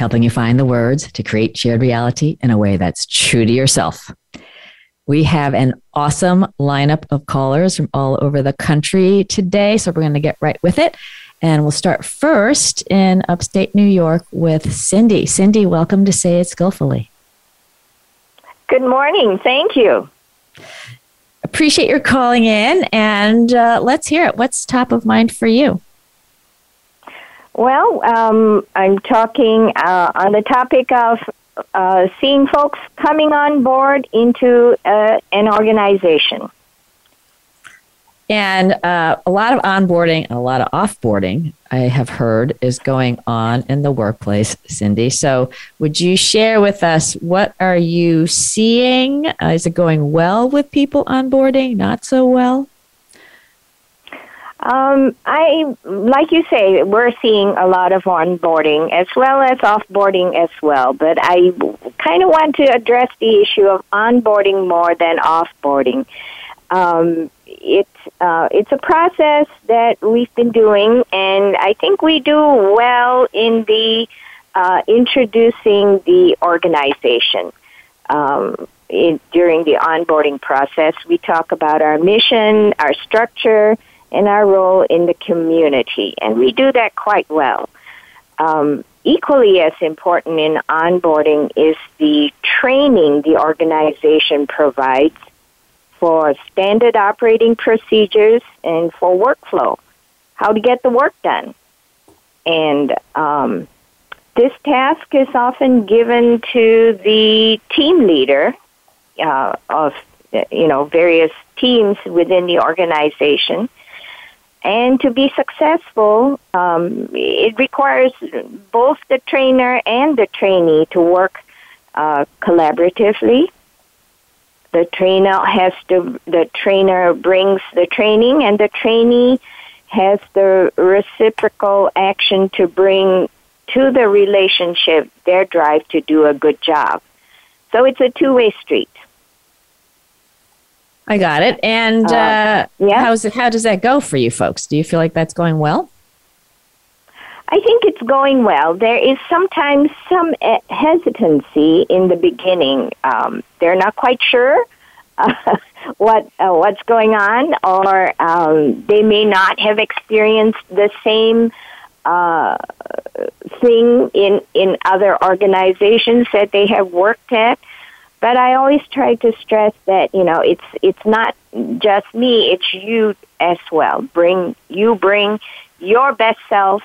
helping you find the words to create shared reality in a way that's true to yourself. We have an awesome lineup of callers from all over the country today, so we're going to get right with it. And we'll start first in upstate New York with Cindy. Cindy, welcome to Say It Skillfully. Good morning. Thank you. Appreciate your calling in, and uh, let's hear it. What's top of mind for you? Well, um, I'm talking uh, on the topic of uh, seeing folks coming on board into uh, an organization. And uh, a lot of onboarding and a lot of offboarding, I have heard, is going on in the workplace, Cindy. So, would you share with us what are you seeing? Uh, is it going well with people onboarding? Not so well? Um, I, like you say, we're seeing a lot of onboarding as well as offboarding as well. But I kind of want to address the issue of onboarding more than offboarding. Um, it's uh, it's a process that we've been doing, and I think we do well in the uh, introducing the organization. Um, in, during the onboarding process, we talk about our mission, our structure, and our role in the community, and we do that quite well. Um, equally as important in onboarding is the training the organization provides for standard operating procedures and for workflow, how to get the work done. And um, this task is often given to the team leader uh, of you know various teams within the organization and to be successful, um, it requires both the trainer and the trainee to work uh, collaboratively. The trainer has to, the trainer brings the training, and the trainee has the reciprocal action to bring to the relationship their drive to do a good job. So it's a two way street. I got it. And uh, uh, yeah. how's it, how does that go for you folks? Do you feel like that's going well? I think it's going well. There is sometimes some uh, hesitancy in the beginning. Um, they're not quite sure uh, what uh, what's going on, or um, they may not have experienced the same uh, thing in in other organizations that they have worked at. But I always try to stress that you know it's it's not just me; it's you as well. Bring you bring your best self,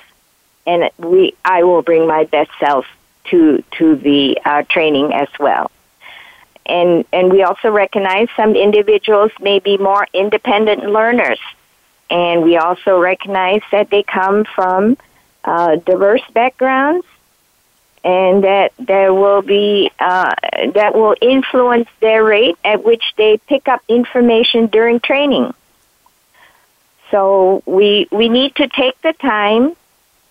and we I will bring my best self to to the uh, training as well. And and we also recognize some individuals may be more independent learners, and we also recognize that they come from uh, diverse backgrounds and that there will be uh, that will influence their rate at which they pick up information during training. So we we need to take the time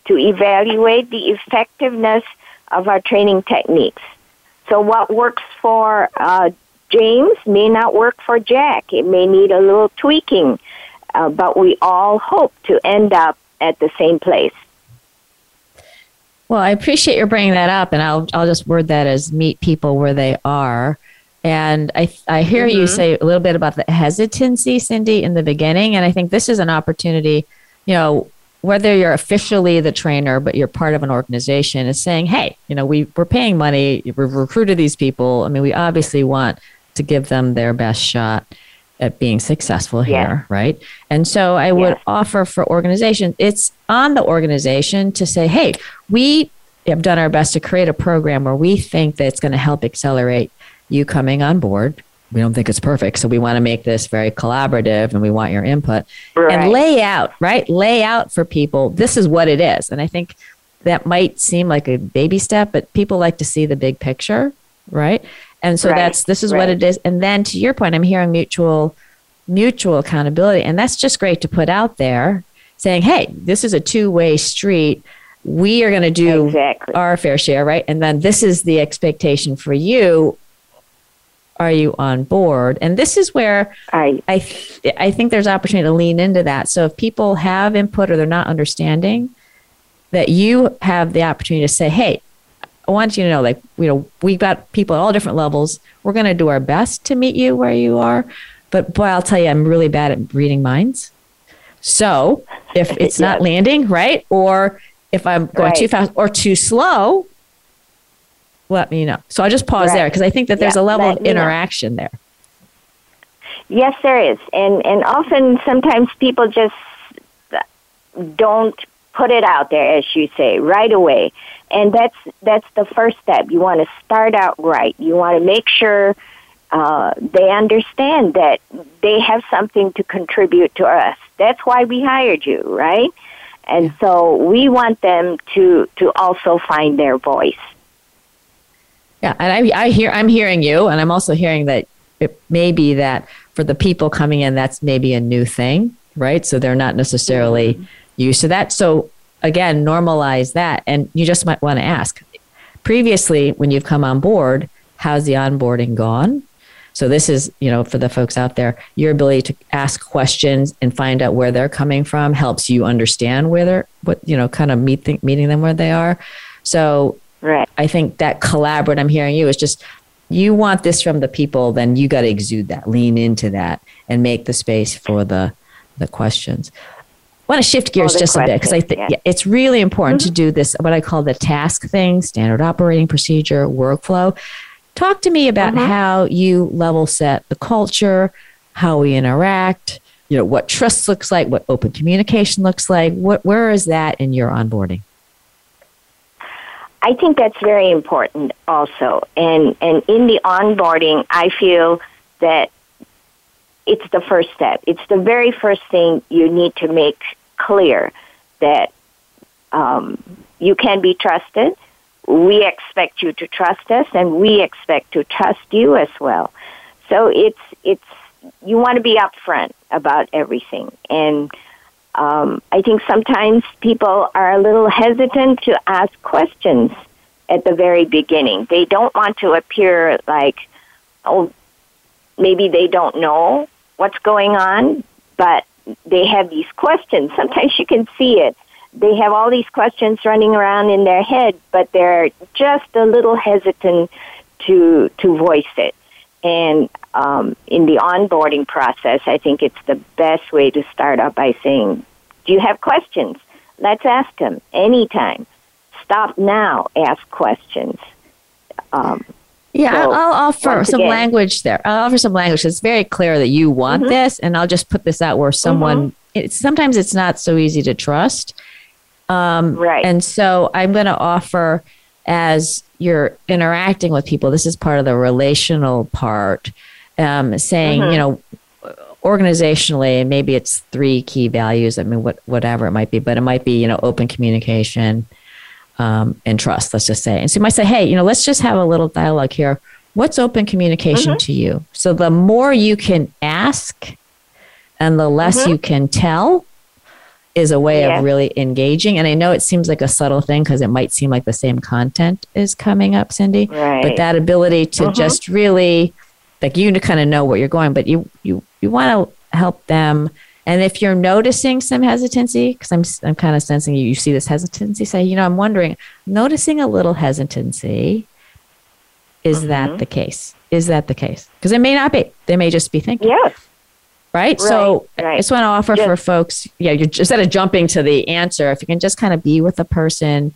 to evaluate the effectiveness of our training techniques. So what works for uh, James may not work for Jack. It may need a little tweaking, uh, but we all hope to end up at the same place. Well, I appreciate your bringing that up, and I'll I'll just word that as meet people where they are. And I I hear mm-hmm. you say a little bit about the hesitancy, Cindy, in the beginning, and I think this is an opportunity. You know, whether you're officially the trainer, but you're part of an organization, is saying, hey, you know, we we're paying money, we've recruited these people. I mean, we obviously want to give them their best shot at being successful here, yeah. right? And so I would offer for organizations, it's on the organization to say, hey, we have done our best to create a program where we think that it's going to help accelerate you coming on board. We don't think it's perfect, so we want to make this very collaborative and we want your input. Right. And lay out, right? Lay out for people, this is what it is. And I think that might seem like a baby step, but people like to see the big picture, right? And so Right, that's this is what it is. And then to your point, I'm hearing mutual mutual accountability. And that's just great to put out there saying, hey, this is a two way street. We are going to do Exactly. our fair share, right? And then this is the expectation for you. Are you on board? And this is where I I th- I think there's opportunity to lean into that. So if people have input or they're not understanding, that you have the opportunity to say, "Hey, I want you to know, like, you know, we've got people at all different levels. We're going to do our best to meet you where you are, but boy, I'll tell you, I'm really bad at reading minds. So if it's not landing right, or if I'm going too fast or too slow, let me know. So I'll just pause there because I think that there's Yeah, a level of me know. interaction there. Yes, there is, and and often sometimes people just don't put it out there, as you say, right away, and that's that's the first step. You want to start out right. You want to make sure uh, they understand that they have something to contribute to us. That's why we hired you, right? And so we want them to to also find their voice. Yeah, and I, I hear I'm hearing you, and I'm also hearing that it may be that for the people coming in, that's maybe a new thing, right? So they're not necessarily used to that. So again, normalize that, and you just might want to ask. Previously, when you've come on board, how's the onboarding gone? So this is, you know, for the folks out there, your ability to ask questions and find out where they're coming from helps you understand where they're, what you know, kind of meet th- meeting them where they are. So Right. I think that collaborate I'm hearing you is just you want this from the people, then you got to exude that, lean into that, and make the space for the the questions. Want to shift gears just a bit because I think yeah. yeah, it's really important to mm-hmm. do this what I call the task thing, standard operating procedure, workflow. Talk to me about mm-hmm. how you level set the culture, how we interact, you know, what trust looks like, what open communication looks like. What where is that in your onboarding? I think that's very important also. And and in the onboarding, I feel that it's the first step. It's the very first thing you need to make clear that um, you can be trusted. We expect you to trust us, and we expect to trust you as well. So it's it's you want to be upfront about everything, and um, I think sometimes people are a little hesitant to ask questions at the very beginning. They don't want to appear like, oh, maybe they don't know what's going on, but they have these questions. Sometimes you can see it. They have all these questions running around in their head, but they're just a little hesitant to to voice it. And um, in the onboarding process, I think it's the best way to start out by saying, "Do you have questions? Let's ask them anytime. Stop now. Ask questions." Um, Yeah, So, I'll, offer some again- language there. I'll offer some language. It's very clear that you want Mm-hmm. this, and I'll just put this out where someone. It's sometimes it's not so easy to trust, um, Right. And so I'm going to offer as you're interacting with people. This is part of the relational part, um, saying Mm-hmm. you know organizationally, and maybe it's three key values. I mean, what whatever it might be, but it might be you know open communication um, and trust. Let's just say, and so you might say, hey, you know, let's just have a little dialogue here. What's open communication mm-hmm. to you? So the more you can ask, and the less mm-hmm. you can tell, is a way Yeah. of really engaging. And I know it seems like a subtle thing because it might seem like the same content is coming up, Cindy. Right. But that ability to mm-hmm. just really, like you to kind of know where you're going, but you you you want to help them. And if you're noticing some hesitancy, because I'm I'm kind of sensing you, you see this hesitancy. Say, you know, I'm wondering, noticing a little hesitancy. Is that the case? Is that the case? Because it may not be. They may just be thinking yes. right? So I right. just want to offer for Just- folks, yeah, you're instead of jumping to the answer, if you can just kind of be with the person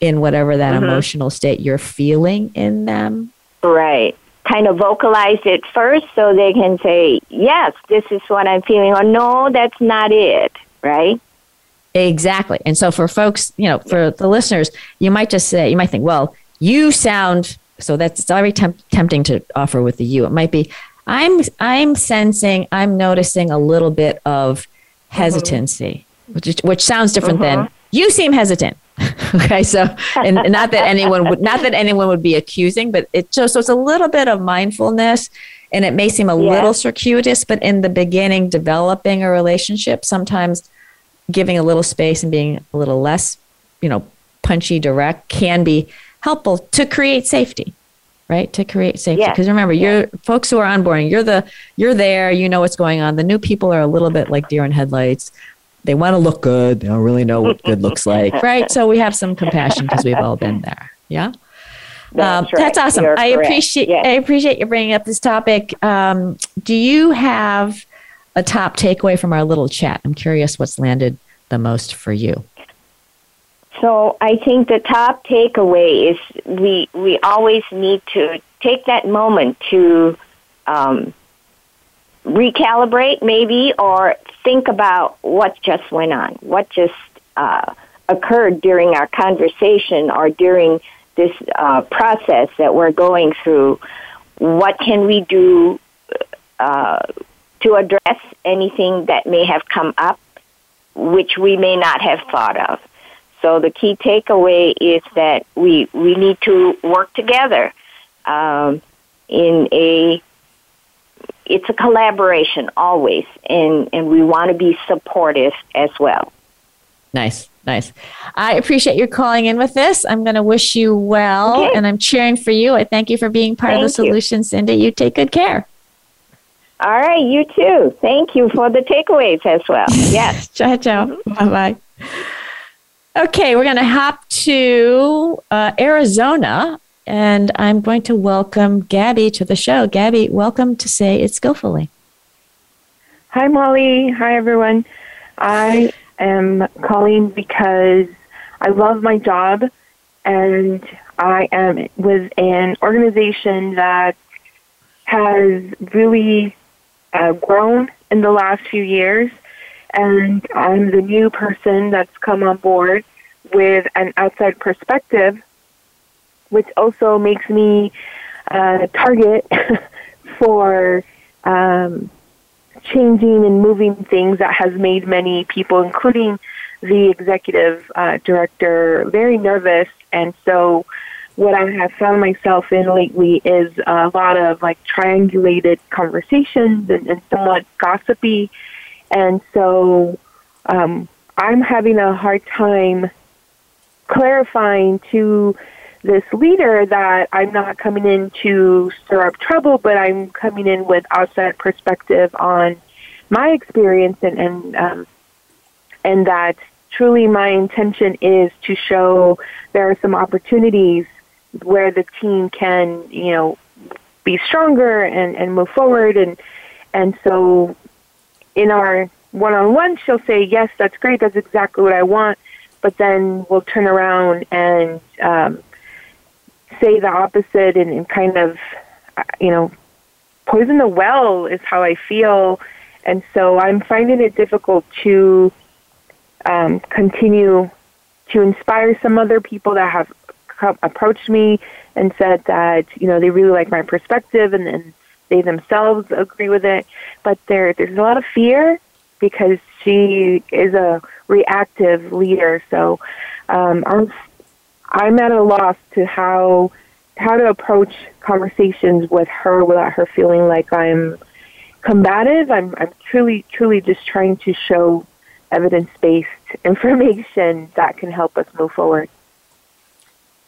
in whatever that Mm-hmm. emotional state you're feeling in them. Right. Kind of vocalize it first so they can say, yes, this is what I'm feeling, or no, that's not it, right? Exactly. And so for folks, you know, for the listeners, you might just say, you might think, well, you sound, so that's it's very temp- tempting to offer with the you. It might be, I'm, I'm sensing, I'm noticing a little bit of mm-hmm. hesitancy, which, is- which sounds different than mm-hmm. You seem hesitant. okay, so and not that anyone would not that anyone would be accusing, but it just so it's a little bit of mindfulness and it may seem a yeah. little circuitous, but in the beginning, developing a relationship, sometimes giving a little space and being a little less, you know, punchy direct can be helpful to create safety right to create safety because yeah. remember you're folks who are onboarding you're the you're there you know what's going on the new people are a little bit like deer in headlights they want to look good. They don't really know what good looks like. Right. So we have some compassion because we've all been there. Yeah? That's, um, right. that's awesome. You're i correct. appreciate yes. i appreciate you bringing up this topic. Um, do you have a top takeaway from our little chat? I'm curious what's landed the most for you. So I think the top takeaway is we we always need to take that moment to um, recalibrate, maybe, or think about what just went on, what just uh, occurred during our conversation or during this uh, process that we're going through. What can we do uh, to address anything that may have come up, which we may not have thought of? So the key takeaway is that we we need to work together um, in a it's a collaboration always, and and we want to be supportive as well. Nice, nice. I appreciate your calling in with this. I'm going to wish you well, okay. and I'm cheering for you. I thank you for being part thank of the solution, you. Cindy. You take good care. All right, you too. Thank you for the takeaways as well. Yes. ciao, ciao. Mm-hmm. Bye bye. Okay, we're going to hop to uh, Arizona, and I'm going to welcome Gabby to the show. Gabby, welcome to Say It Skillfully. Hi, Molly. Hi, everyone. I am calling because I love my job, and I am with an organization that has really uh, grown in the last few years and I'm the new person that's come on board with an outside perspective, which also makes me a target for um, changing and moving things that has made many people, including the executive uh, director, very nervous. And so, what I have found myself in lately is a lot of like triangulated conversations and, and somewhat gossipy and so um, I'm having a hard time clarifying to this leader that I'm not coming in to stir up trouble, but I'm coming in with outside perspective on my experience and and um, and that truly my intention is to show there are some opportunities where the team can you know be stronger and and move forward and and so in our one on one, she'll say, Yes, that's great, that's exactly what I want. But then we'll turn around and um, say the opposite and, and kind of, you know, poison the well is how I feel. And so I'm finding it difficult to um, continue to inspire some other people that have approached me and said that, you know, they really like my perspective and, and they themselves agree with it, but there there's a lot of fear because she is a reactive leader. So um, I'm I'm at a loss to how how to approach conversations with her without her feeling like I'm combative. I'm I'm truly truly just trying to show evidence based information that can help us move forward.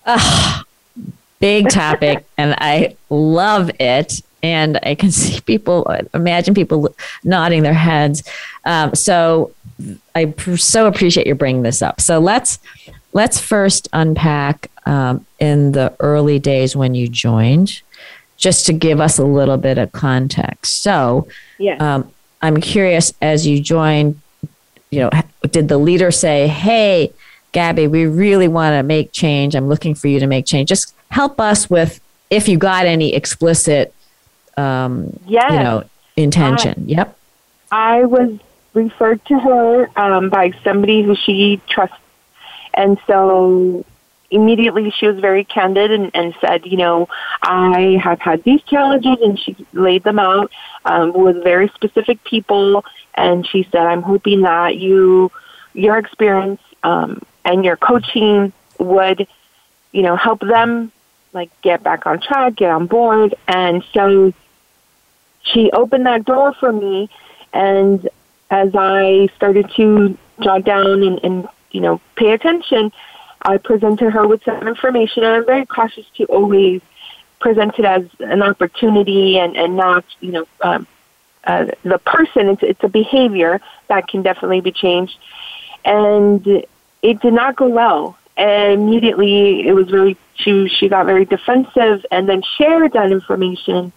Uh, big topic, and I love it and I can see people imagine people nodding their heads. Um, so I so appreciate you bringing this up. So let's let's first unpack um, in the early days when you joined, just to give us a little bit of context. So yeah. Um, I'm curious as you joined, you know, did the leader say, "Hey"? Gabby, we really want to make change. I'm looking for you to make change. Just help us with if you got any explicit um, yes. you know, intention. I, yep. I was referred to her um, by somebody who she trusts. And so immediately she was very candid and, and said, you know, I have had these challenges, and she laid them out um, with very specific people. And she said, I'm hoping that you, your experience um, and your coaching would, you know, help them like get back on track, get on board. And so she opened that door for me. And as I started to jot down and, and you know, pay attention, I presented her with some information. And I'm very cautious to always present it as an opportunity and, and not, you know, um, uh, the person. It's, it's a behavior that can definitely be changed. And it did not go well. And immediately, it was very she she got very defensive, and then shared that information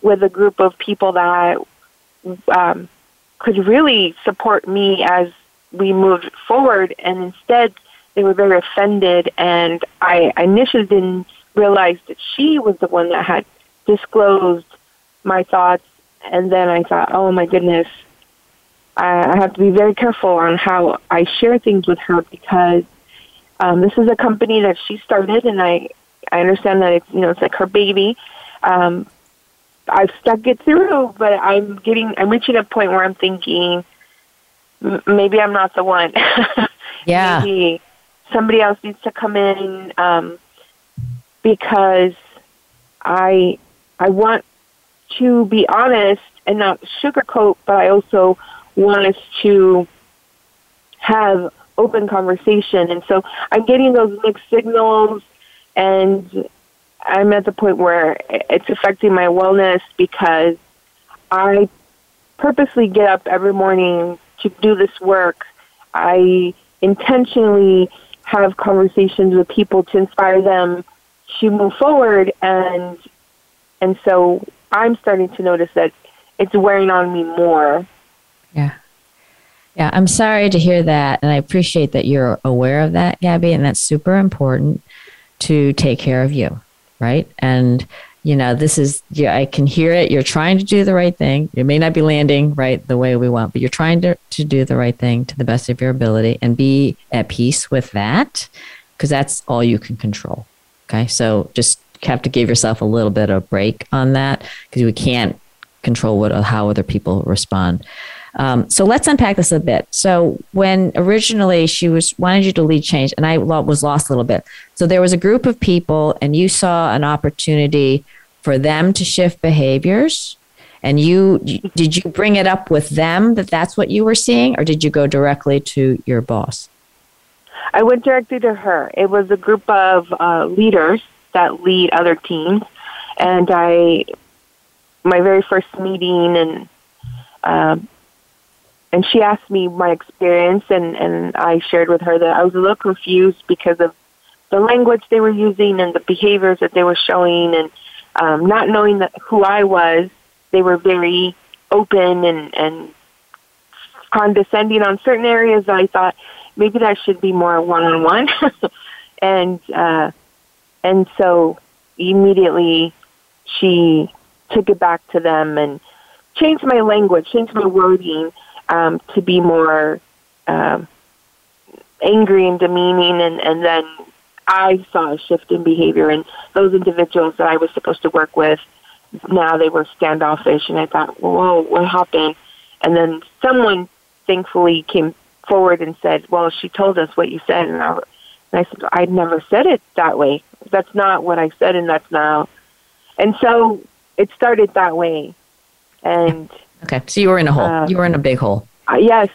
with a group of people that um, could really support me as we moved forward. And instead, they were very offended, and I initially didn't realize that she was the one that had disclosed my thoughts. And then I thought, oh my goodness, I have to be very careful on how I share things with her because um, this is a company that she started, and I I understand that it's you know it's like her baby. Um, I've stuck it through, but I'm getting I'm reaching a point where I'm thinking m- maybe I'm not the one. yeah. maybe somebody else needs to come in um, because I I want to be honest and not sugarcoat, but I also want us to have open conversation. And so I'm getting those mixed signals, and I'm at the point where it's affecting my wellness because I purposely get up every morning to do this work. I intentionally have conversations with people to inspire them to move forward and and so I'm starting to notice that it's wearing on me more yeah. Yeah, I'm sorry to hear that. And I appreciate that you're aware of that, Gabby. And that's super important to take care of you, right? And, you know, this is, yeah, I can hear it. You're trying to do the right thing. It may not be landing right the way we want, but you're trying to, to do the right thing to the best of your ability and be at peace with that because that's all you can control. Okay. So just have to give yourself a little bit of break on that because we can't control what how other people respond. Um, so let's unpack this a bit. So when originally she was wanted you to lead change, and I was lost a little bit. So there was a group of people, and you saw an opportunity for them to shift behaviors. And you did you bring it up with them that that's what you were seeing, or did you go directly to your boss? I went directly to her. It was a group of uh, leaders that lead other teams, and I my very first meeting and um, and she asked me my experience and and I shared with her that I was a little confused because of the language they were using and the behaviors that they were showing. And um, not knowing that who I was they were very open and and condescending on certain areas that I thought maybe that should be more one on one and uh and so immediately she took it back to them and changed my language changed my wording um, to be more um, angry and demeaning, and, and then I saw a shift in behavior, and those individuals that I was supposed to work with, now they were standoffish, and I thought, whoa, what happened? And then someone thankfully came forward and said, well, she told us what you said, and I, and I said, I never said it that way. That's not what I said, and that's now. And so it started that way, and Okay. So you were in a hole. Uh, you were in a big hole. Uh, yes.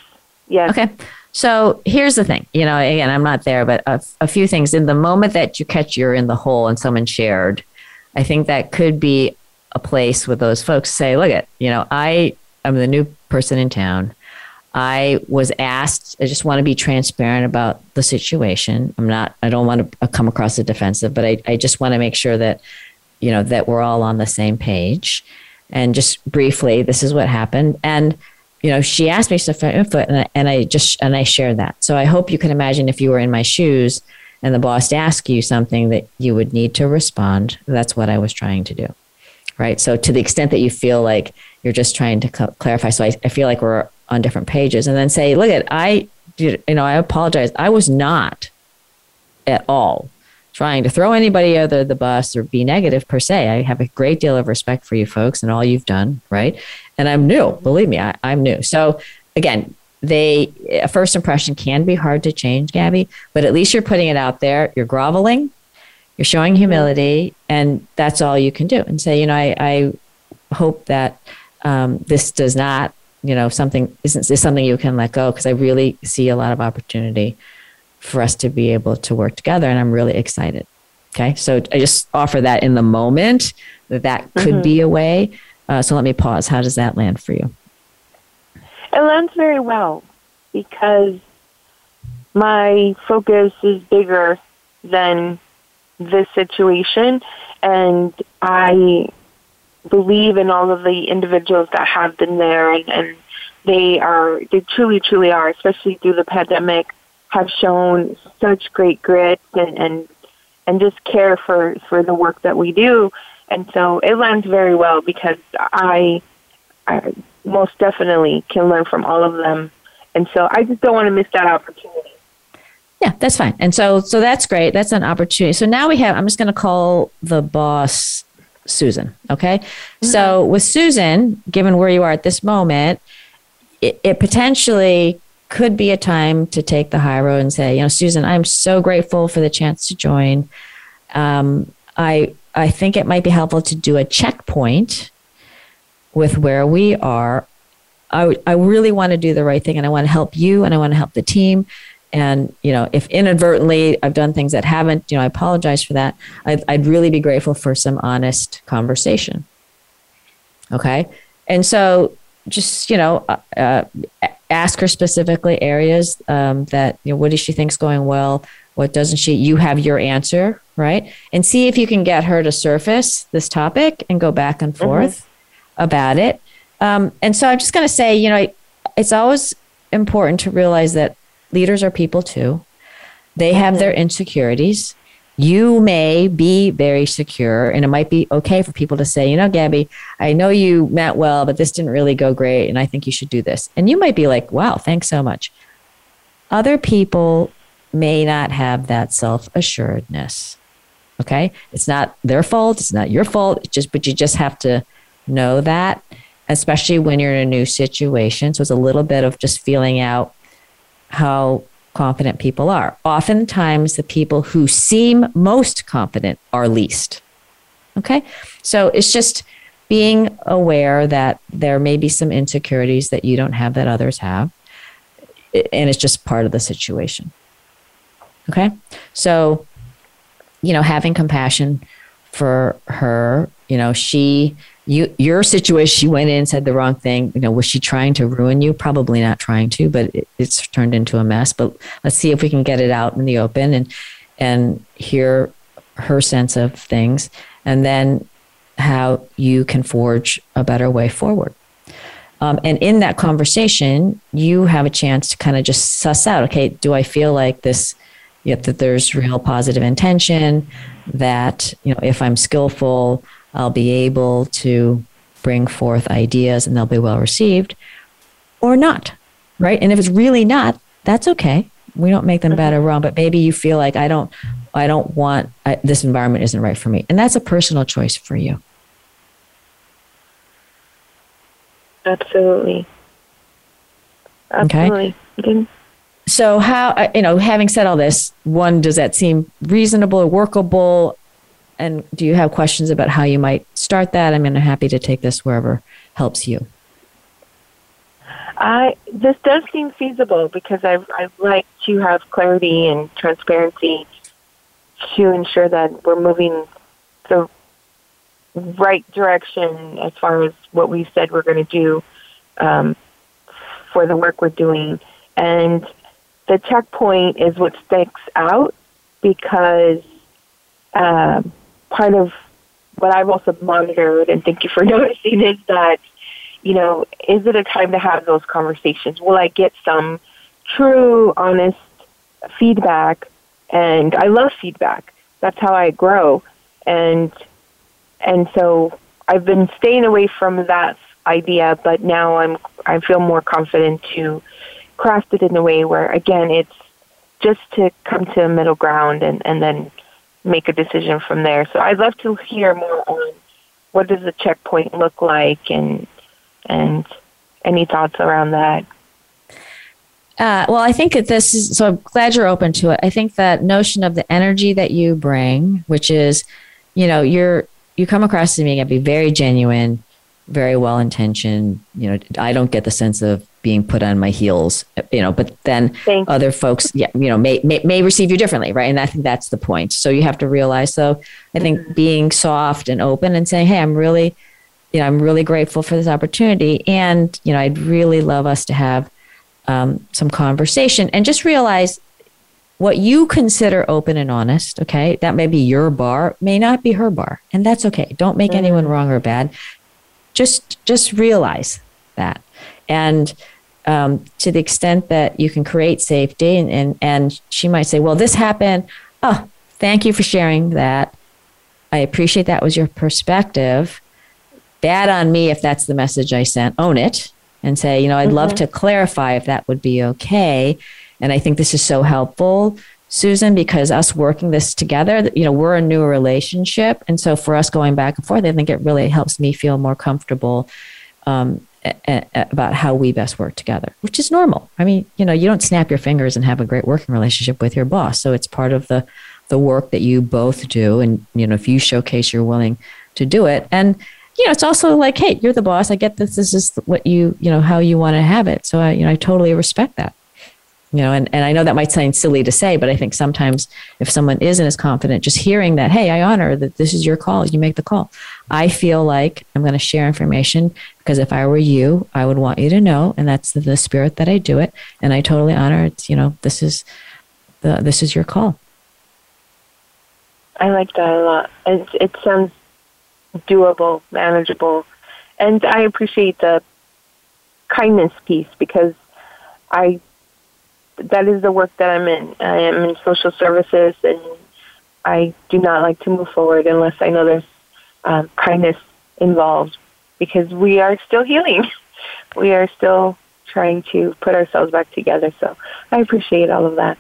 Yes. Okay. So here's the thing. You know, again, I'm not there, but a, a few things. In the moment that you catch you're in the hole and someone shared, I think that could be a place where those folks say, look at, you know, I am the new person in town. I was asked, I just want to be transparent about the situation. I'm not, I don't want to come across as defensive, but I, I just want to make sure that, you know, that we're all on the same page and just briefly, this is what happened. And you know, she asked me stuff and I, and I just and I shared that. So I hope you can imagine if you were in my shoes and the boss asked you something that you would need to respond. That's what I was trying to do, right? So to the extent that you feel like you're just trying to cl- clarify, so I, I feel like we're on different pages, and then say, look at I, you know, I apologize. I was not at all trying to throw anybody under the bus or be negative per se. I have a great deal of respect for you folks and all you've done, right? And I'm new, believe me, I, I'm new. So again, they a first impression can be hard to change, Gabby, but at least you're putting it out there. You're groveling, you're showing humility, and that's all you can do. And say, you know, I, I hope that um, this does not, you know, something isn't is something you can let go because I really see a lot of opportunity for us to be able to work together, and I'm really excited. Okay, so I just offer that in the moment that that could mm-hmm. be a way. Uh, so let me pause. How does that land for you? It lands very well because my focus is bigger than this situation, and I believe in all of the individuals that have been there, and, and they are they truly, truly are, especially through the pandemic, have shown such great grit and and and just care for for the work that we do, and so it lands very well because I, I most definitely can learn from all of them. And so I just don't want to miss that opportunity. Yeah, that's fine. And so so that's great. That's an opportunity. So now we have I'm just going to call the boss Susan, okay? Mm-hmm. So with Susan, given where you are at this moment, it, it potentially could be a time to take the high road and say, you know, Susan, I'm so grateful for the chance to join. Um, I I think it might be helpful to do a checkpoint with where we are. I, I really want to do the right thing and I want to help you and I want to help the team. And, you know, if inadvertently I've done things that haven't, you know, I apologize for that. I'd, I'd really be grateful for some honest conversation. Okay. And so just, you know, uh, uh, ask her specifically areas um, that, you know, what does she think's going well? What doesn't she? You have your answer, right? And see if you can get her to surface this topic and go back and mm-hmm. forth. Mm-hmm about it. Um, and so I'm just going to say, you know, it's always important to realize that leaders are people too. They have their insecurities. You may be very secure, and it might be okay for people to say, you know, Gabby, I know you meant well, but this didn't really go great, and I think you should do this. And you might be like, wow, thanks so much. Other people may not have that self assuredness. Okay. It's not their fault. It's not your fault. It's just, but you just have to know that, especially when you're in a new situation. So it's a little bit of just feeling out how confident people are. Oftentimes, the people who seem most confident are least. Okay. So it's just being aware that there may be some insecurities that you don't have that others have. And it's just part of the situation. Okay. So, you know, having compassion for her, you know, she you your situation she went in said the wrong thing. You know was she trying to ruin you? Probably not trying to but it, it's turned into a mess. But let's see if we can get it out in the open and and hear her sense of things and then how you can forge a better way forward. Um, and in that conversation you have a chance to kind of just suss out okay do i feel like this yet that there's real positive intention that you know if i'm skillful I'll be able to bring forth ideas and they'll be well received or not, right? And if it's really not, that's okay. We don't make them bad or wrong, but maybe you feel like I don't, I don't want I, this environment isn't right for me, and that's a personal choice for you. Absolutely. Absolutely. Okay. So, how uh, you know, having said all this, one, does that seem reasonable or workable? And do you have questions about how you might start that? I'm happy to take this wherever helps you. I this does seem feasible because I I like to have clarity and transparency to ensure that we're moving the right direction as far as what we said we're going to do um, for the work we're doing. And the checkpoint is what sticks out because um, part of what I've also monitored, and thank you for noticing, is that, you know, is it a time to have those conversations? Will I get some true, honest feedback? And I love feedback. That's how I grow. And and so I've been staying away from that idea, but now I'm I feel more confident to craft it in a way where again it's just to come to a middle ground and, and then make a decision from there. So I'd love to hear more on what does the checkpoint look like and and any thoughts around that. Uh, well, I think that this is so. I'm glad you're open to it. I think that notion of the energy that you bring, which is, you know, you're you come across to me and be very genuine, very well intentioned. You know, I don't get the sense of being put on my heels. You know, but then other folks, yeah, you know, may, may may receive you differently, right? And I think that's the point. So you have to realize. So I think mm-hmm. being soft and open and saying, "Hey, I'm really." You know, I'm really grateful for this opportunity, and you know, I'd really love us to have um, some conversation and just realize what you consider open and honest, okay, that may be your bar, may not be her bar. And that's okay. Don't make mm-hmm. anyone wrong or bad. Just just realize that. And um, to the extent that you can create safety and, and, and she might say, Well, this happened. Oh, thank you for sharing that. I appreciate that was your perspective. Bad on me if that's the message I sent. Own it and say, you know, I'd mm-hmm. love to clarify if that would be okay. And I think this is so helpful, Susan, because us working this together, you know, we're a new relationship. And so for us going back and forth, I think it really helps me feel more comfortable um, about how we best work together, which is normal. I mean, you know, you don't snap your fingers and have a great working relationship with your boss. So it's part of the, the work that you both do. And, you know, if you showcase you're willing to do it. And, you know, it's also like, hey, you're the boss. I get this. This is what you, you know, how you want to have it. So I, you know, I totally respect that. You know, and, and I know that might sound silly to say, but I think sometimes if someone isn't as confident, just hearing that, hey, I honor that this is your call, you make the call. I feel like I'm going to share information because if I were you, I would want you to know, and that's the, spirit that I do it. And I totally honor it's, you know, this is the, this is your call. I like that a lot. It, it sounds doable, manageable. And I appreciate the kindness piece because I that is the work that I'm in. I am in social services and I do not like to move forward unless I know there's um, kindness involved because we are still healing. we are still trying to put ourselves back together. So I appreciate all of that.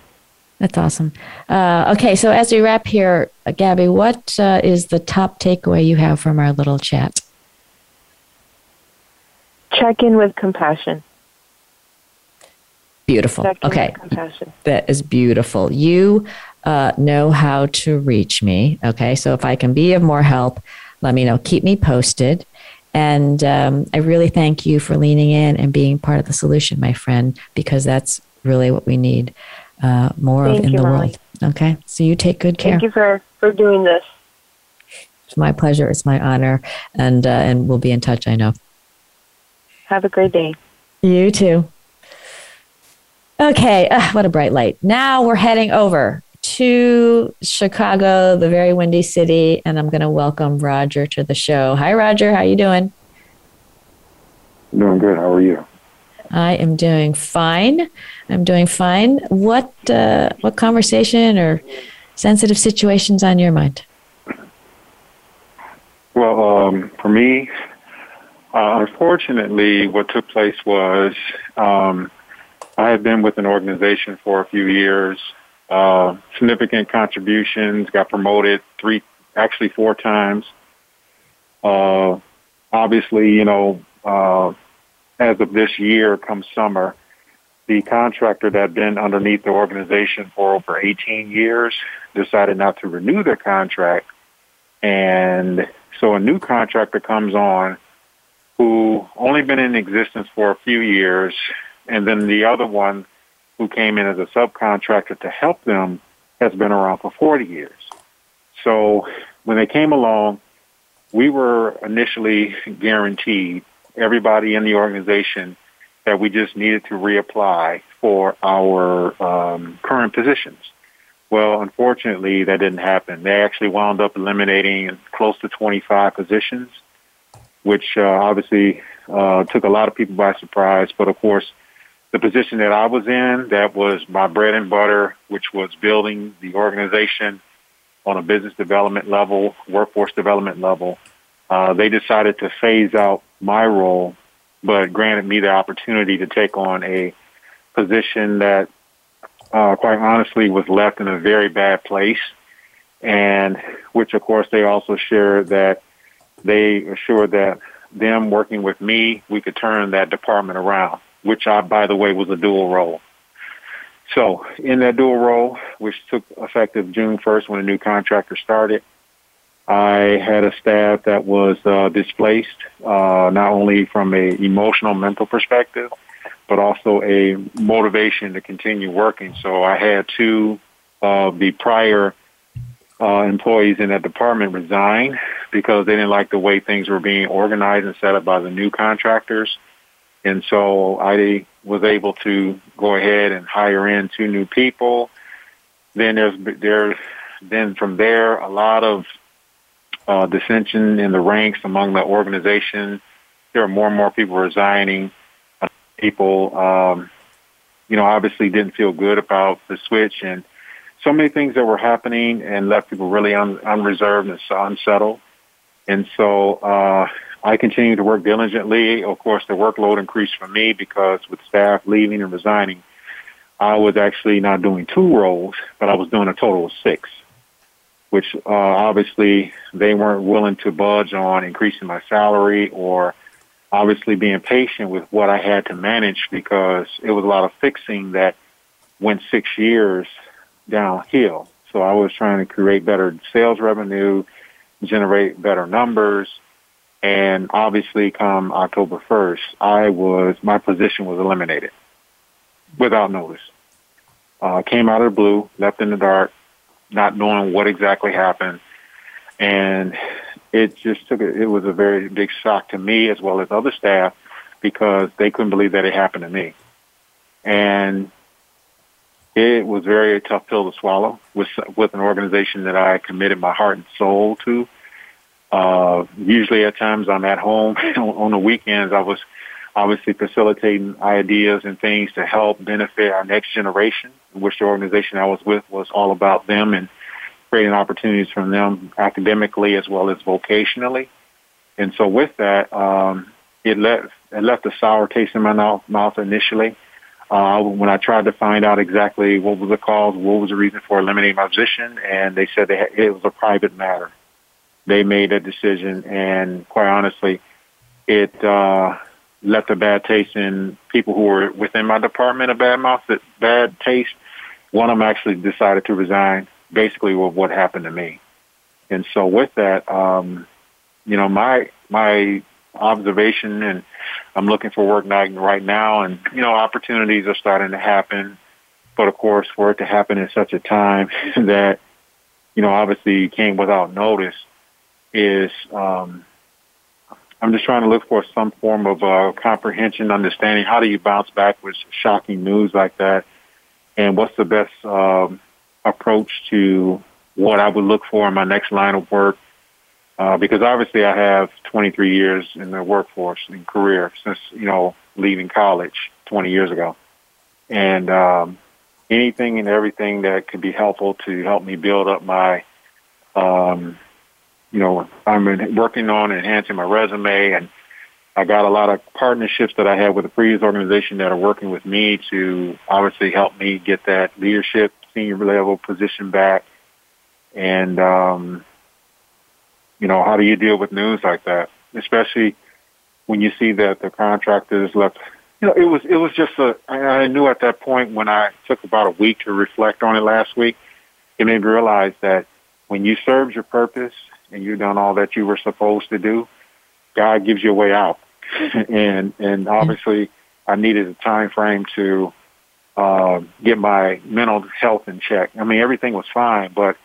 That's awesome. Uh, okay, so as we wrap here, Gabby, what uh, is the top takeaway you have from our little chat? Check in with compassion. Beautiful. Okay, that is beautiful. You uh, know how to reach me. Okay, so if I can be of more help, let me know. Keep me posted. And um, I really thank you for leaning in and being part of the solution, my friend, because that's really what we need uh, more Thank of in you, the Molly. world. Okay, so you take good care. Thank you for, for doing this. It's my pleasure. It's my honor, and uh, and we'll be in touch. I know. Have a great day. You too. Okay, uh, what a bright light. Now we're heading over to Chicago, the very windy city, and I'm going to welcome Roger to the show. Hi, Roger. How you doing? Doing good. How are you? I am doing fine. I'm doing fine. What uh, what conversation or sensitive situations on your mind? Well, um, for me, uh, unfortunately, what took place was um, I had been with an organization for a few years. Uh, significant contributions, got promoted three, actually four times. Uh, obviously, you know, uh, as of this year, come summer, the contractor that had been underneath the organization for over 18 years decided not to renew their contract. And so a new contractor comes on who only been in existence for a few years. And then the other one who came in as a subcontractor to help them has been around for 40 years. So when they came along, we were initially guaranteed everybody in the organization that we just needed to reapply for our um, current positions. Well, unfortunately, that didn't happen. They actually wound up eliminating close to 25 positions, which uh, obviously uh, took a lot of people by surprise. But of course, the position that I was in, that was my bread and butter, which was building the organization on a business development level, workforce development level. Uh, they decided to phase out my role, but granted me the opportunity to take on a position that, uh, quite honestly, was left in a very bad place, and which, of course, they also shared that they assured that them working with me, we could turn that department around, which I, by the way, was a dual role. So, in that dual role, which took effective June 1st when a new contractor started, I had a staff that was uh, displaced, uh, not only from a emotional, mental perspective, but also a motivation to continue working. So I had two of the prior uh, employees in that department resign because they didn't like the way things were being organized and set up by the new contractors. And so I was able to go ahead and hire in two new people. Then there's there, then from there a lot of uh, dissension in the ranks among the organization. There are more and more people resigning. People, um, you know, obviously didn't feel good about the switch and so many things that were happening and left people really un- unreserved and unsettled. And so uh, I continued to work diligently. Of course, the workload increased for me because with staff leaving and resigning, I was actually not doing two roles, but I was doing a total of six, which uh, obviously they weren't willing to budge on increasing my salary or obviously being patient with what I had to manage because it was a lot of fixing that went six years downhill. So I was trying to create better sales revenue, generate better numbers, and obviously come October 1st, I was, my position was eliminated without notice. Uh, came out of the blue, left in the dark, not knowing what exactly happened. And it just took, a, it was a very big shock to me as well as other staff because they couldn't believe that it happened to me. And it was very tough pill to swallow with with an organization that I committed my heart and soul to. Uh, usually, at times, I'm at home on the weekends. I was obviously facilitating ideas and things to help benefit our next generation, which the organization I was with was all about them and creating opportunities for them academically as well as vocationally. And so, with that, um, it left it left a sour taste in my mouth initially uh, when I tried to find out exactly what was the cause, what was the reason for eliminating my position, and they said they had, it was a private matter. They made a decision, and quite honestly, it uh, left a bad taste in people who were within my department. A bad mouth, bad taste. One of them actually decided to resign, basically with what happened to me. And so, with that, um, you know, my my observation and I'm looking for work right now and, you know, opportunities are starting to happen. But of course, for it to happen in such a time that, you know, obviously came without notice is, um, I'm just trying to look for some form of uh, comprehension, understanding. How do you bounce back with shocking news like that? And what's the best um, approach to what I would look for in my next line of work? Uh, because obviously I have 23 years in the workforce and career since, you know, leaving college 20 years ago. And um, anything and everything that could be helpful to help me build up my, um, you know, I'm working on enhancing my resume and I got a lot of partnerships that I had with the previous organization that are working with me to obviously help me get that leadership senior level position back. And, um, you know, how do you deal with news like that, especially when you see that the contractors left? You know, it was it was just a. I knew at that point when I took about a week to reflect on it last week, it made me realize that when you served your purpose and you've done all that you were supposed to do, God gives you a way out. and and obviously, I needed a time frame to uh, get my mental health in check. I mean, everything was fine, but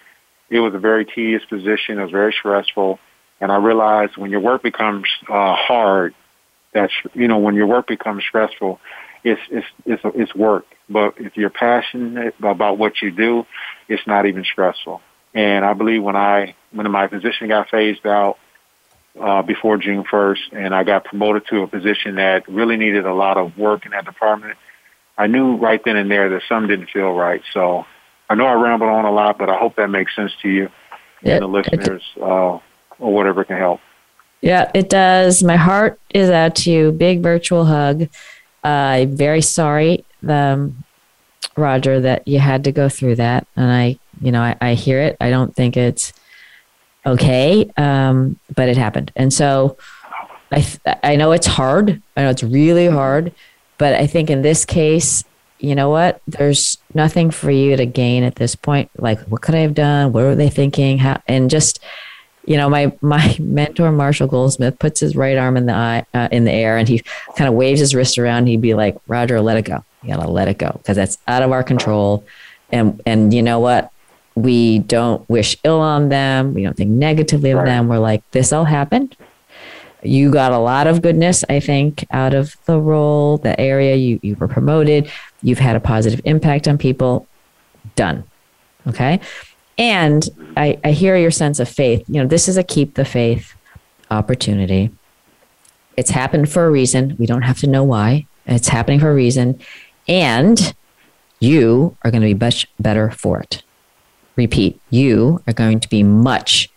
it was a very tedious position. It was very stressful. And I realized when your work becomes uh, hard, that's you know when your work becomes stressful, it's it's it's it's work. But if you're passionate about what you do, it's not even stressful. And I believe when I when my position got phased out uh, before June 1st, and I got promoted to a position that really needed a lot of work in that department, I knew right then and there that something didn't feel right. So I know I rambled on a lot, but I hope that makes sense to you and the listeners, uh, or whatever can help. Yeah, it does. My heart is out to you. Big virtual hug. Uh, I'm very sorry, um, Roger, that you had to go through that. And I, you know, I, I hear it. I don't think it's okay, um, but it happened. And so I, I know it's hard. I know it's really hard, but I think in this case, you know what? There's nothing for you to gain at this point. Like, what could I have done? What were they thinking? How, and just, you know, my my mentor Marshall Goldsmith puts his right arm in the eye, uh, in the air, and he kind of waves his wrist around. He'd be like, "Roger, let it go. You gotta let it go because that's out of our control." And and you know what? We don't wish ill on them. We don't think negatively of right. them. We're like, "This all happened you got a lot of goodness, I think, out of the role, the area you, you were promoted. You've had a positive impact on people. Done. Okay. And I, I hear your sense of faith. You know, this is a keep the faith opportunity. It's happened for a reason. We don't have to know why. It's happening for a reason. And you are going to be much better for it. Repeat, you are going to be much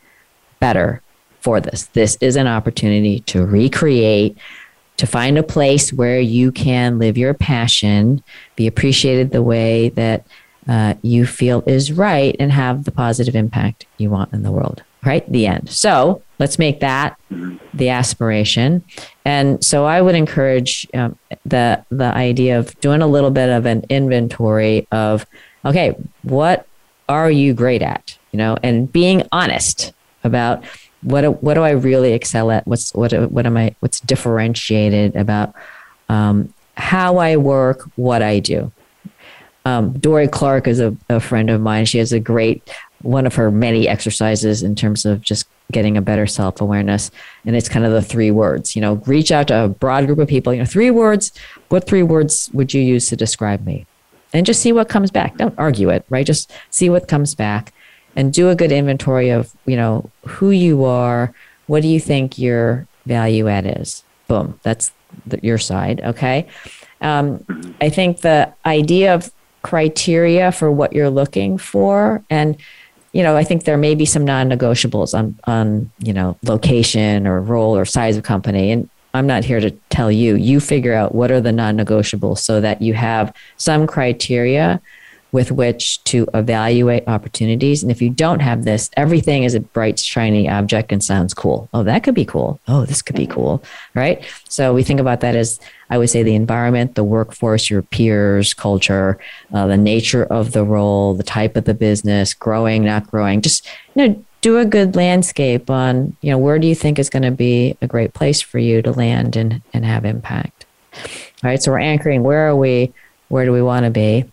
better for this. This is an opportunity to recreate, to find a place where you can live your passion, be appreciated the way that uh, you feel is right, and have the positive impact you want in the world. Right? The end. So let's make that the aspiration. And so I would encourage um, the the idea of doing a little bit of an inventory of, okay, what are you great at? You know, and being honest about what what do I really excel at? What's what what am I? What's differentiated about um, how I work, what I do? Um, Dorie Clark is a, a friend of mine. She has a great one of her many exercises in terms of just getting a better self awareness, and it's kind of the three words. You know, reach out to a broad group of people. You know, three words. What three words would you use to describe me? And just see what comes back. Don't argue it, right? Just see what comes back and do a good inventory of you know who you are what do you think your value add is boom that's the, your side okay um, i think the idea of criteria for what you're looking for and you know i think there may be some non-negotiables on on you know location or role or size of company. And i'm not here to tell you you figure out what are the non-negotiables so that you have some criteria with which to evaluate opportunities. And if you don't have this, everything is a bright, shiny object and sounds cool. Oh, that could be cool. Oh, this could be cool. Right. So we think about that as I would say the environment, the workforce, your peers, culture, uh, the nature of the role, the type of the business, growing, not growing. Just, you know, do a good landscape on, you know, where do you think is going to be a great place for you to land and, and have impact. All right. So we're anchoring where are we? Where do we want to be?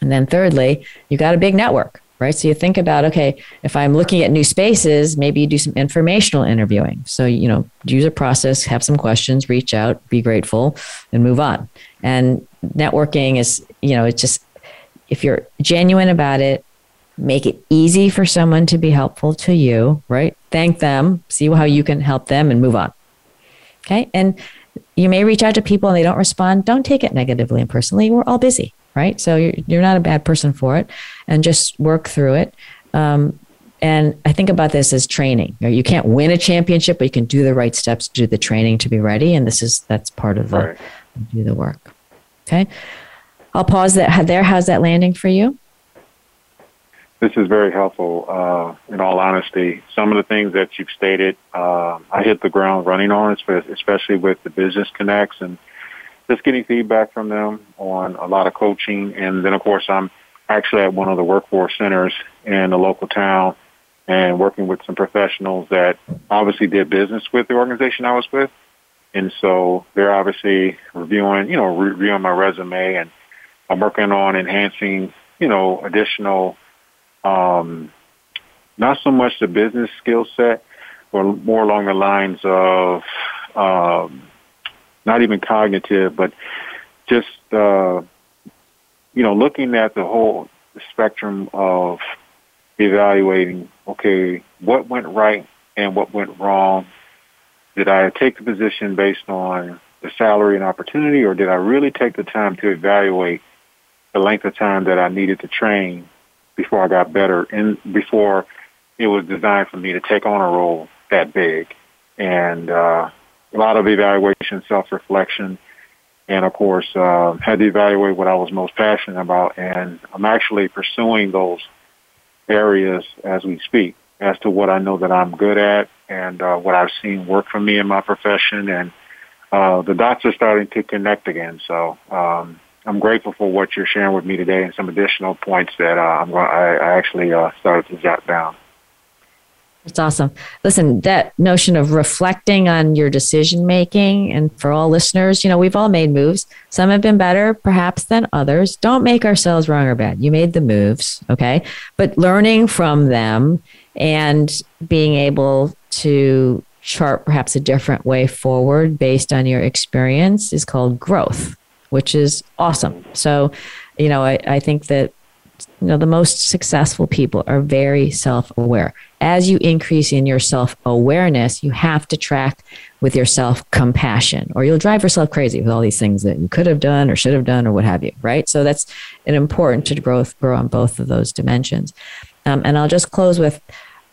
And then thirdly, you got a big network, right? So you think about, okay, if I'm looking at new spaces, maybe you do some informational interviewing. So, you know, use a process, have some questions, reach out, be grateful, and move on. And networking is, you know, it's just, if you're genuine about it, make it easy for someone to be helpful to you, right? Thank them, see how you can help them, and move on. Okay. And you may reach out to people and they don't respond. Don't take it negatively and personally. We're all busy right? So you're, you're not a bad person for it and just work through it. Um, and I think about this as training. You can't win a championship, but you can do the right steps do the training to be ready. And this is, that's part of the, right. do the work. Okay. I'll pause that there. How's that landing for you? This is very helpful. Uh, in all honesty, some of the things that you've stated, uh, I hit the ground running on, especially with the business connects and just getting feedback from them on a lot of coaching. And then, of course, I'm actually at one of the workforce centers in a local town and working with some professionals that obviously did business with the organization I was with. And so they're obviously reviewing, you know, reviewing my resume and I'm working on enhancing, you know, additional, um, not so much the business skill set, but more along the lines of, um, not even cognitive, but just uh, you know looking at the whole spectrum of evaluating. Okay, what went right and what went wrong? Did I take the position based on the salary and opportunity, or did I really take the time to evaluate the length of time that I needed to train before I got better and before it was designed for me to take on a role that big? And uh, a lot of evaluation, self-reflection, and of course, uh, had to evaluate what I was most passionate about. And I'm actually pursuing those areas as we speak as to what I know that I'm good at and uh, what I've seen work for me in my profession. And uh, the dots are starting to connect again. So um, I'm grateful for what you're sharing with me today and some additional points that uh, I'm, I, I actually uh, started to jot down. It's awesome. Listen, that notion of reflecting on your decision making, and for all listeners, you know, we've all made moves. Some have been better, perhaps, than others. Don't make ourselves wrong or bad. You made the moves, okay? But learning from them and being able to chart perhaps a different way forward based on your experience is called growth, which is awesome. So, you know, I, I think that you know the most successful people are very self-aware. As you increase in your self-awareness you have to track with your self-compassion or you'll drive yourself crazy with all these things that you could have done or should have done or what have you right? So that's an important to growth grow on both of those dimensions. Um, and i'll just close with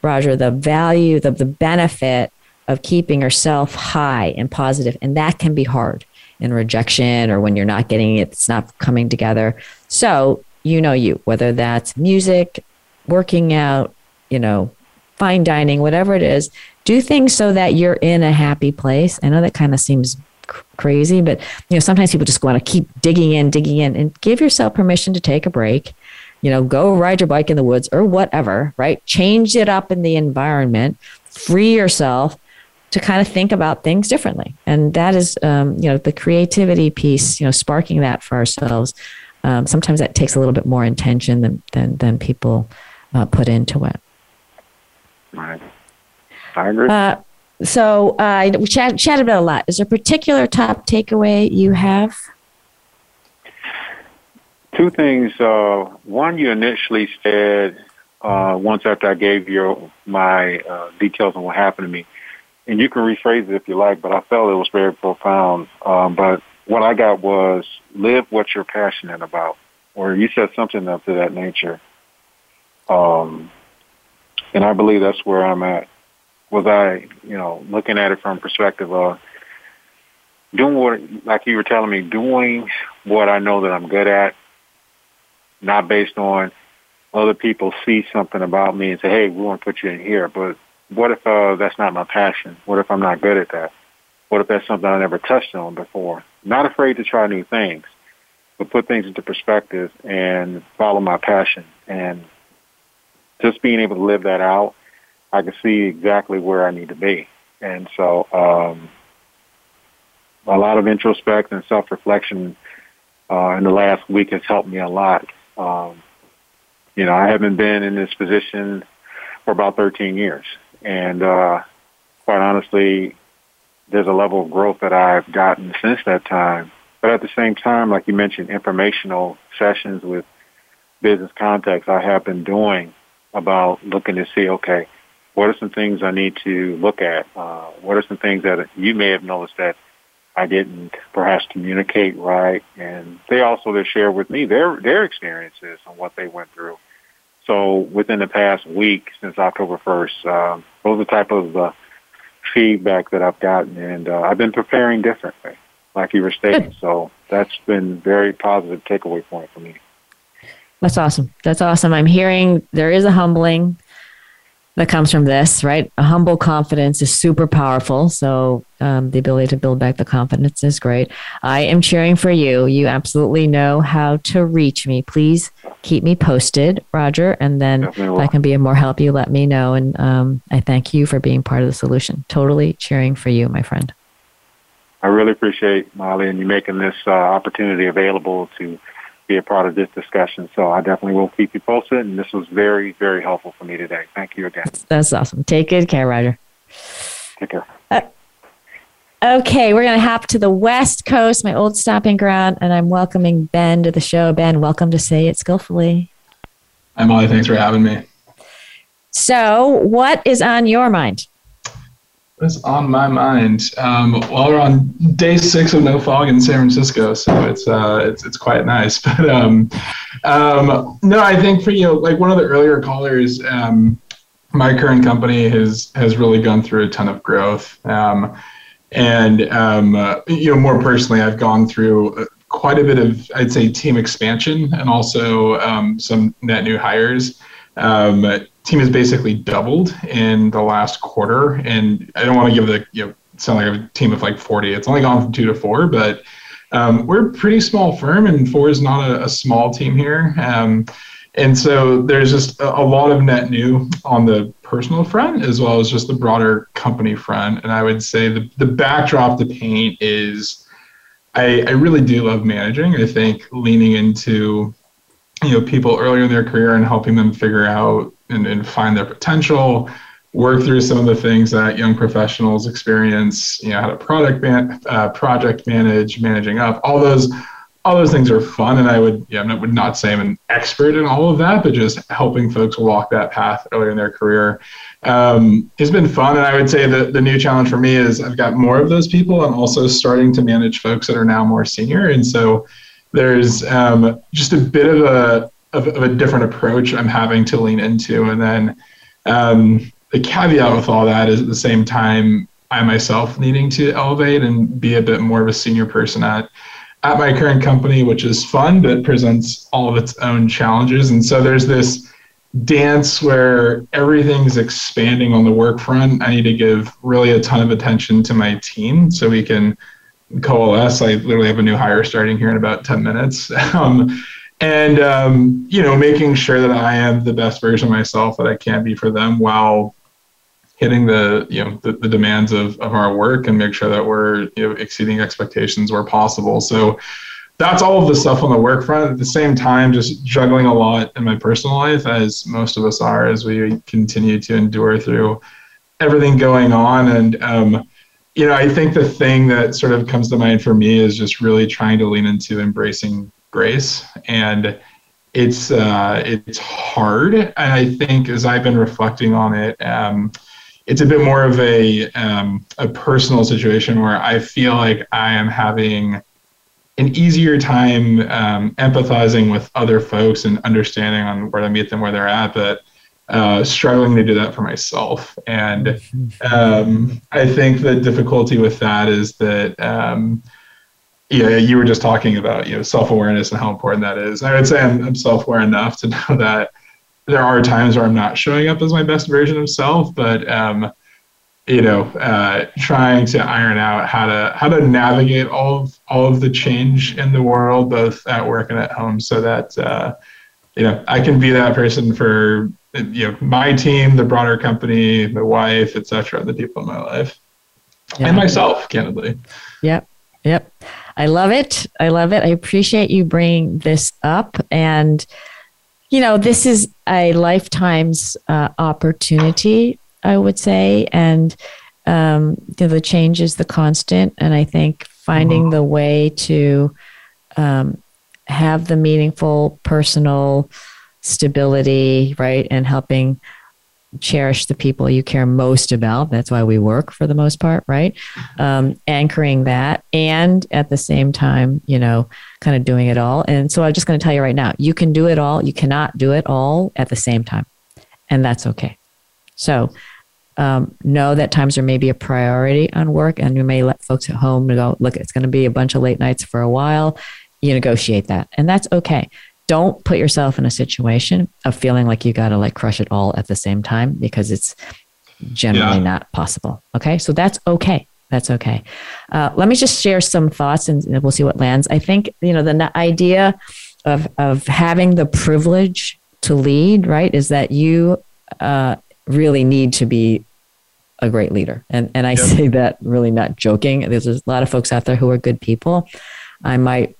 roger the value the, the benefit of keeping yourself high and positive and that can be hard in rejection or when you're not getting it it's not coming together. So you know you, whether that's music, working out, you know, fine dining, whatever it is, do things so that you're in a happy place. I know that kind of seems crazy, but you know, sometimes people just want to keep digging in, digging in and give yourself permission to take a break. You know, go ride your bike in the woods or whatever, right? Change it up in the environment, free yourself to kind of think about things differently. And that is, um, you know, the creativity piece, you know, sparking that for ourselves um, sometimes that takes a little bit more intention than than, than people uh, put into it. Right. I agree. Uh, so uh, we chat, chatted about a lot. Is there a particular top takeaway you have? Two things. Uh, one, you initially said uh, once after I gave you my uh, details on what happened to me, and you can rephrase it if you like, but I felt it was very profound. Um, but what I got was live what you're passionate about, or you said something of to that nature. Um, and I believe that's where I'm at. Was I, you know, looking at it from perspective of doing what, like you were telling me, doing what I know that I'm good at, not based on other people see something about me and say, hey, we want to put you in here. But what if uh, that's not my passion? What if I'm not good at that? What if that's something I never touched on before? Not afraid to try new things, but put things into perspective and follow my passion. And just being able to live that out, I can see exactly where I need to be. And so, um, a lot of introspect and self-reflection uh, in the last week has helped me a lot. Um, you know, I haven't been in this position for about 13 years, and uh, quite honestly, there's a level of growth that I've gotten since that time. But at the same time, like you mentioned, informational sessions with business contacts I have been doing about looking to see, okay, what are some things I need to look at? Uh, what are some things that you may have noticed that I didn't perhaps communicate right? And they also they share with me their their experiences and what they went through. So within the past week since October 1st, uh, those are the type of uh, feedback that I've gotten, and uh, I've been preparing differently, like you were stating. Good. So that's been very positive takeaway point for me. That's awesome. That's awesome. I'm hearing there is a humbling that comes from this, right? A humble confidence is super powerful. So um, the ability to build back the confidence is great. I am cheering for you. You absolutely know how to reach me. Please keep me posted, Roger. And then if I can be of more help, you let me know. And um, I thank you for being part of the solution. Totally cheering for you, my friend. I really appreciate Molly and you making this uh, opportunity available to be a part of this discussion. So I definitely will keep you posted. And this was very, very helpful for me today. Thank you again. That's awesome. Take good care, Roger. Take care. Uh, okay, we're going to hop to the West Coast, my old stomping ground, and I'm welcoming Ben to the show. Ben, welcome to Say It Skillfully. Hi, Molly. Thanks for having me. So, what is on your mind? What's on my mind? Um, well, we're on day six of no fog in San Francisco, so it's uh, it's it's quite nice. But um, um, no, I think for you, know, like one of the earlier callers, um, my current company has has really gone through a ton of growth, um, and uh, you know, more personally, I've gone through uh, quite a bit of, I'd say, team expansion and also some net new hires. Um, team has basically doubled in the last quarter, and I don't want to give the you know sound like a team of like 40. It's only gone from two to four, but um, we're a pretty small firm, and four is not a, a small team here. Um, and so there's just a, a, lot of net new on the personal front as well as just the broader company front. And I would say the, the backdrop to paint is I, I really do love managing. I think leaning into you know people earlier in their career and helping them figure out and, and find their potential work through some of the things that young professionals experience you know how to product man, uh, project manage managing up. All those all those things are fun and i would yeah i would not say i'm an expert in all of that but just helping folks walk that path earlier in their career um, has been fun. And i would say that the new challenge for me is i've got more of those people. And also starting to manage folks that are now more senior. And so there's um, just a bit of a of, of, a different approach i'm having to lean into and then um, the caveat with all that is at the same time i myself needing to elevate and be a bit more of a senior person at at my current company, which is fun, but presents all of its own challenges. And so there's this dance where everything's expanding on the work front. I need to give really a ton of attention to my team so we can coalesce. I literally have a new hire starting here in about 10 minutes. Um, and, um, you know, making sure that I am the best version of myself that I can be for them while hitting the you know the, the demands of, of our work and make sure that we're you know exceeding expectations where possible. So that's all of the stuff on the work front. At the same time just juggling a lot in my personal life as most of us are as we continue to endure through everything going on. And um, you know i think the thing that sort of comes to mind for me is just really trying to lean into embracing grace and it's uh, it's hard and i think as i've been reflecting on it um, it's a bit more of a um, a personal situation where I feel like I am having an easier time um, empathizing with other folks and understanding on where to meet them where they're at, but uh, struggling to do that for myself. And um, I think the difficulty with that is that. Yeah, you were just talking about you know self awareness and how important that is. I would say I'm, I'm self aware enough to know that there are times where I'm not showing up as my best version of self, but um, you know, uh, trying to iron out how to how to navigate all of all of the change in the world, both at work and at home, so that uh, you know I can be that person for you know my team, the broader company, my wife, etc., the people in my life, yeah. and myself, candidly. Yep, yep. I love it. I love it. I appreciate you bringing this up and you know, this is a lifetime's uh, opportunity, I would say. And um, you know, the change is the constant. And I think finding the way to um, have the meaningful personal stability, right, and helping cherish the people you care most about. That's why we work for the most part, right? Um, anchoring that and at the same time, you know, kind of doing it all. And so I'm just going to tell you right now you can do it all. You cannot do it all at the same time. And that's okay. So, um, know that times are maybe a priority on work, and you may let folks at home go, look, it's going to be a bunch of late nights for a while. You negotiate that, and that's okay don't put yourself in a situation of feeling like you got to like crush it all at the same time because it's generally yeah. not possible. Okay. So that's okay. That's okay. Uh, let me just share some thoughts and we'll see what lands. I think, you know, the idea of, of having the privilege to lead, right, is that you uh, really need to be a great leader. And, and I yep. say that really not joking. There's a lot of folks out there who are good people. I might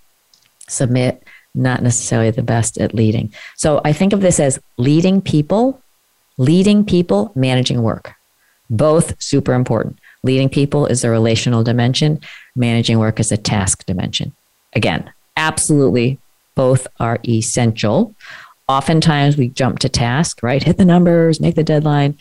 submit not necessarily the best at leading. So I think of this as leading people, leading people, managing work. Both super important. Leading people is a relational dimension, managing work is a task dimension. Again, absolutely both are essential. Oftentimes we jump to task, right? Hit the numbers, make the deadline.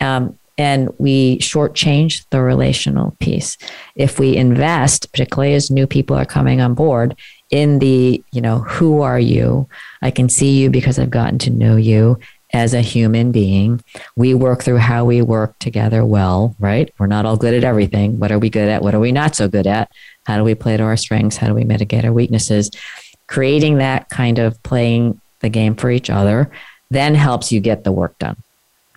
Um, and we shortchange the relational piece. If we invest, particularly as new people are coming on board, in the, you know, who are you? I can see you because I've gotten to know you as a human being. We work through how we work together well, right? We're not all good at everything. What are we good at? What are we not so good at? How do we play to our strengths? How do we mitigate our weaknesses? Creating that kind of playing the game for each other then helps you get the work done.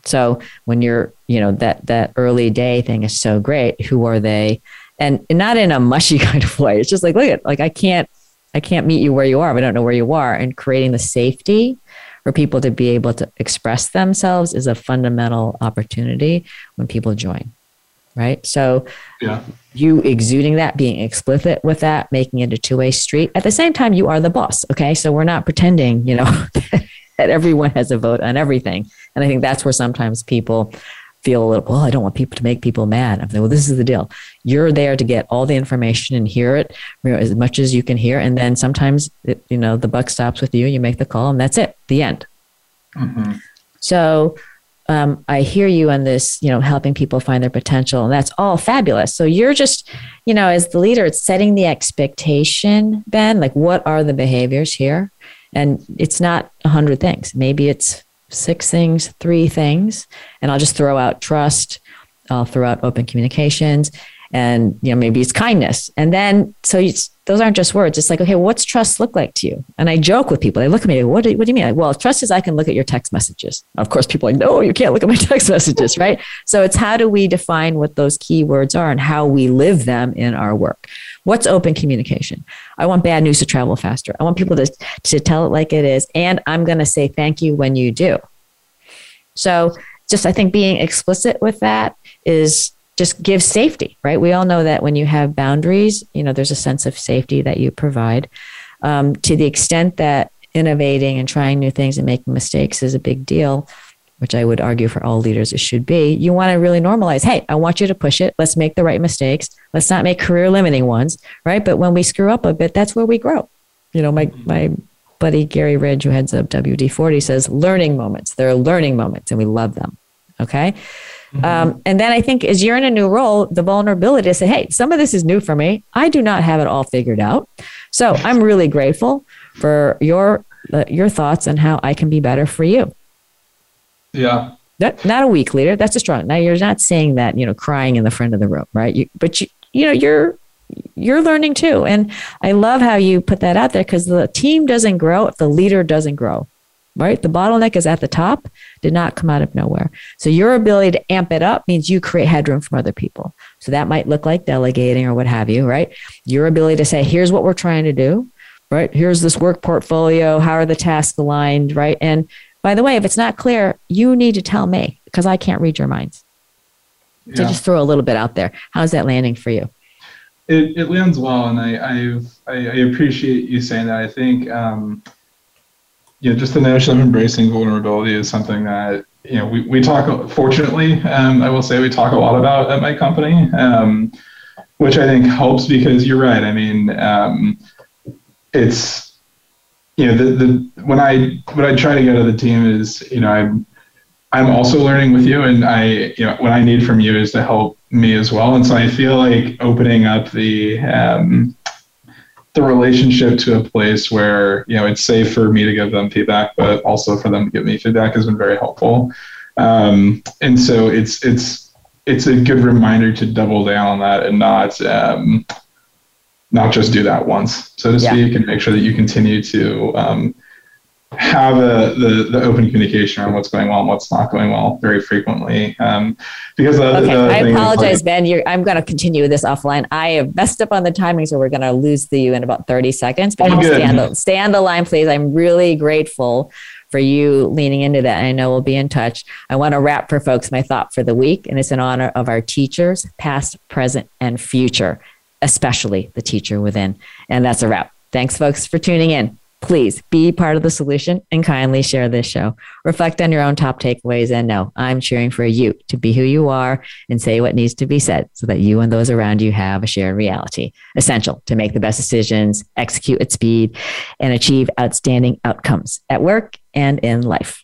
So when you're, you know, that that early day thing is so great. Who are they? and not in a mushy kind of way. It's just like, look at, like, I can't, I can't meet you where you are. I don't know where you are. And creating the safety for people to be able to express themselves is a fundamental opportunity when people join. Right. So, yeah. you exuding that, being explicit with that, making it a two way street. At the same time, you are the boss. Okay. So, we're not pretending, you know, that everyone has a vote on everything. And I think that's where sometimes people feel a little, well, I don't want people to make people mad. I'm like, well, this is the deal. You're there to get all the information and hear it you know, as much as you can hear. And then sometimes, it, you know, the buck stops with you, and you make the call, and that's it, the end. Mm-hmm. So um, I hear you on this, you know, helping people find their potential, and that's all fabulous. So you're just, you know, as the leader, it's setting the expectation, Ben, like what are the behaviors here? And it's not a hundred things. Maybe it's six things, three things, and I'll just throw out trust. I'll throw out open communications, and you know maybe it's kindness. And then so those aren't just words. It's like okay, what's trust look like to you? And I joke with people. They look at me. What do, what do you mean? Like, well, trust is I can look at your text messages. Of course, people are like, no, you can't look at my text messages, right? So it's how do we define what those key words are and how we live them in our work. What's open communication? I want bad news to travel faster. I want people to, to tell it like it is. And I'm going to say thank you when you do. So just I think being explicit with that is just gives safety, right? We all know that when you have boundaries, you know, there's a sense of safety that you provide. Um, to the extent that innovating and trying new things and making mistakes is a big deal, which I would argue for all leaders it should be, you want to really normalize, hey, I want you to push it. Let's make the right mistakes. Let's not make career limiting ones, right? But when we screw up a bit, that's where we grow. You know, my mm-hmm. my buddy Gary Ridge, who heads up WD 40, says learning moments. There are learning moments and we love them. Okay. Mm-hmm. Um, and then I think as you're in a new role, the vulnerability to say, hey, some of this is new for me. I do not have it all figured out. So I'm really grateful for your uh, your thoughts on how I can be better for you. Yeah. That, not a weak leader. That's a strong. Now you're not saying that, you know, crying in the front of the room, right? You, but you, you know, you're, you're learning too. And I love how you put that out there because the team doesn't grow if the leader doesn't grow, right? The bottleneck is at the top, did not come out of nowhere. So your ability to amp it up means you create headroom from other people. So that might look like delegating or what have you, right? Your ability to say, here's what we're trying to do, right? Here's this work portfolio. How are the tasks aligned, right? And by the way, if it's not clear, you need to tell me because I can't read your minds. Yeah. So just throw a little bit out there. How's that landing for you? It, it lands well, and I, I've, I, I appreciate you saying that. I think um, you know, just the notion of embracing vulnerability is something that you know we, we talk. Fortunately, um, I will say we talk a lot about at my company, um, which I think helps because you're right. I mean, um, it's you know, the, the when I what I try to get to the team is, you know, I'm I'm also learning with you, and I, you know, what I need from you is to help me as well. And so I feel like opening up the um, the relationship to a place where you know it's safe for me to give them feedback, but also for them to give me feedback has been very helpful. Um, and so it's it's it's a good reminder to double down on that and not um, not just do that once, so to speak, yeah. and make sure that you continue to um, have a, the, the open communication around what's going well and what's not going well very frequently. Um, because the, okay, the I apologize, Ben. You're, I'm going to continue this offline. I have messed up on the timing, so we're going to lose the you in about 30 seconds. But oh, stay, on the, stay on the line, please. I'm really grateful for you leaning into that. I know we'll be in touch. I want to wrap for folks my thought for the week, and it's in honor of our teachers, past, present, and future especially the teacher within. And that's a wrap. Thanks, folks, for tuning in. Please be part of the solution and kindly share this show. Reflect on your own top takeaways and know I'm cheering for you to be who you are and say what needs to be said so that you and those around you have a shared reality. Essential to make the best decisions, execute at speed, and achieve outstanding outcomes at work and in life.